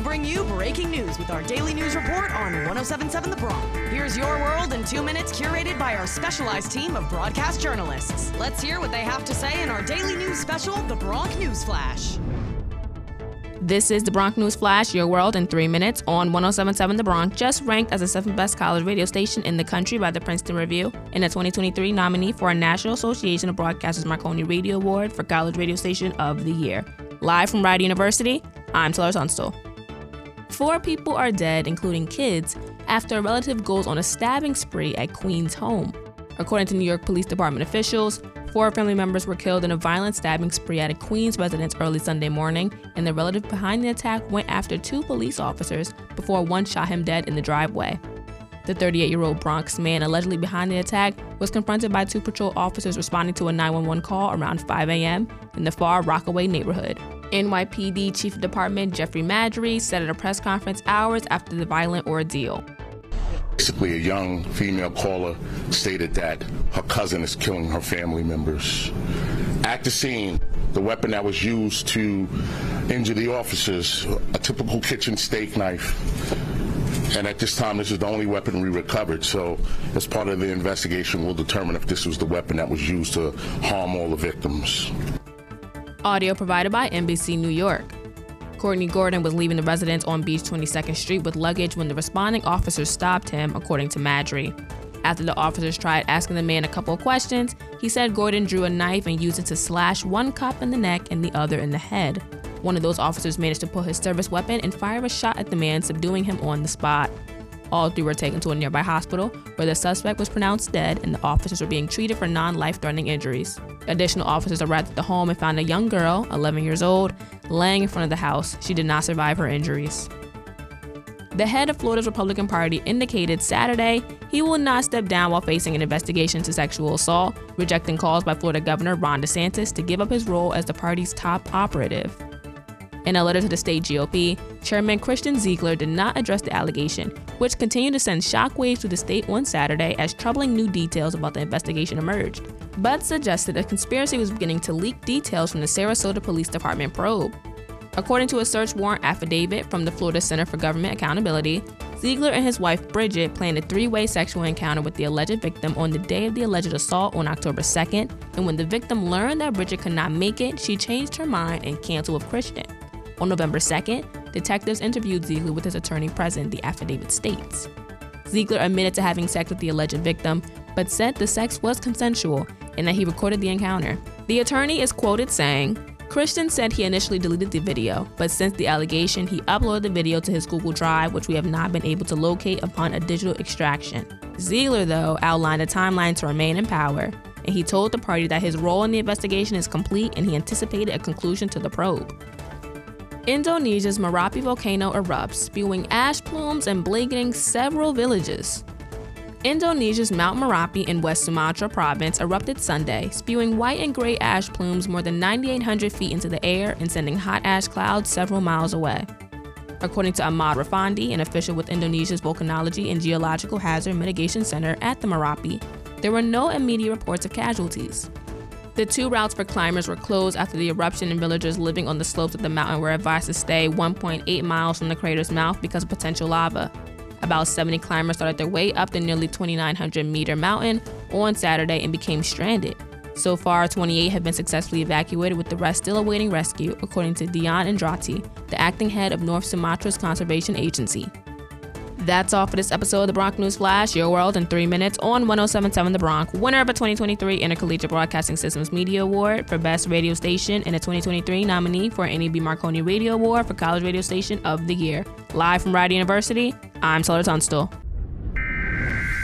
bring you breaking news with our daily news report on 1077 The Bronc. Here's your world in two minutes, curated by our specialized team of broadcast journalists. Let's hear what they have to say in our daily news special, The Bronc News Flash. This is the Bronc News Flash, your world in three minutes on 1077 The Bronc, just ranked as the seventh best college radio station in the country by the Princeton Review, and a 2023 nominee for a National Association of Broadcasters Marconi Radio Award for College Radio Station of the Year. Live from Rider University, I'm Taylor Tunstall. Four people are dead, including kids, after a relative goes on a stabbing spree at Queen's home. According to New York Police Department officials, four family members were killed in a violent stabbing spree at a Queens residence early Sunday morning, and the relative behind the attack went after two police officers before one shot him dead in the driveway. The 38 year old Bronx man allegedly behind the attack was confronted by two patrol officers responding to a 911 call around 5 a.m. in the Far Rockaway neighborhood. NYPD Chief of Department Jeffrey Maddrey said at a press conference hours after the violent ordeal. Basically, a young female caller stated that her cousin is killing her family members. At the scene, the weapon that was used to injure the officers, a typical kitchen steak knife. And at this time, this is the only weapon we recovered. So, as part of the investigation, we'll determine if this was the weapon that was used to harm all the victims. Audio provided by NBC New York. Courtney Gordon was leaving the residence on Beach 22nd Street with luggage when the responding officers stopped him, according to Maddrey. After the officers tried asking the man a couple of questions, he said Gordon drew a knife and used it to slash one cop in the neck and the other in the head. One of those officers managed to pull his service weapon and fire a shot at the man, subduing him on the spot. All three were taken to a nearby hospital where the suspect was pronounced dead and the officers were being treated for non life threatening injuries. Additional officers arrived at the home and found a young girl, 11 years old, laying in front of the house. She did not survive her injuries. The head of Florida's Republican Party indicated Saturday he will not step down while facing an investigation into sexual assault, rejecting calls by Florida Governor Ron DeSantis to give up his role as the party's top operative. In a letter to the state GOP, Chairman Christian Ziegler did not address the allegation, which continued to send shockwaves through the state on Saturday as troubling new details about the investigation emerged, but suggested a conspiracy was beginning to leak details from the Sarasota Police Department probe. According to a search warrant affidavit from the Florida Center for Government Accountability, Ziegler and his wife Bridget planned a three way sexual encounter with the alleged victim on the day of the alleged assault on October 2nd, and when the victim learned that Bridget could not make it, she changed her mind and canceled with Christian. On November 2nd, detectives interviewed Ziegler with his attorney present, the affidavit states. Ziegler admitted to having sex with the alleged victim, but said the sex was consensual and that he recorded the encounter. The attorney is quoted saying, Christian said he initially deleted the video, but since the allegation, he uploaded the video to his Google Drive, which we have not been able to locate upon a digital extraction. Ziegler, though, outlined a timeline to remain in power, and he told the party that his role in the investigation is complete and he anticipated a conclusion to the probe. Indonesia's Merapi volcano erupts, spewing ash plumes and blanketing several villages. Indonesia's Mount Merapi in West Sumatra province erupted Sunday, spewing white and gray ash plumes more than 9,800 feet into the air and sending hot ash clouds several miles away. According to Ahmad Rafandi, an official with Indonesia's Volcanology and Geological Hazard Mitigation Center at the Merapi, there were no immediate reports of casualties. The two routes for climbers were closed after the eruption, and villagers living on the slopes of the mountain were advised to stay 1.8 miles from the crater's mouth because of potential lava. About 70 climbers started their way up the nearly 2,900 meter mountain on Saturday and became stranded. So far, 28 have been successfully evacuated, with the rest still awaiting rescue, according to Dion Indrati, the acting head of North Sumatra's Conservation Agency. That's all for this episode of the Bronc News Flash, your world in three minutes on 1077 The Bronc, winner of a 2023 Intercollegiate Broadcasting Systems Media Award for Best Radio Station and a 2023 nominee for NAB Marconi Radio Award for College Radio Station of the Year. Live from Rider University, I'm Taylor Tunstall.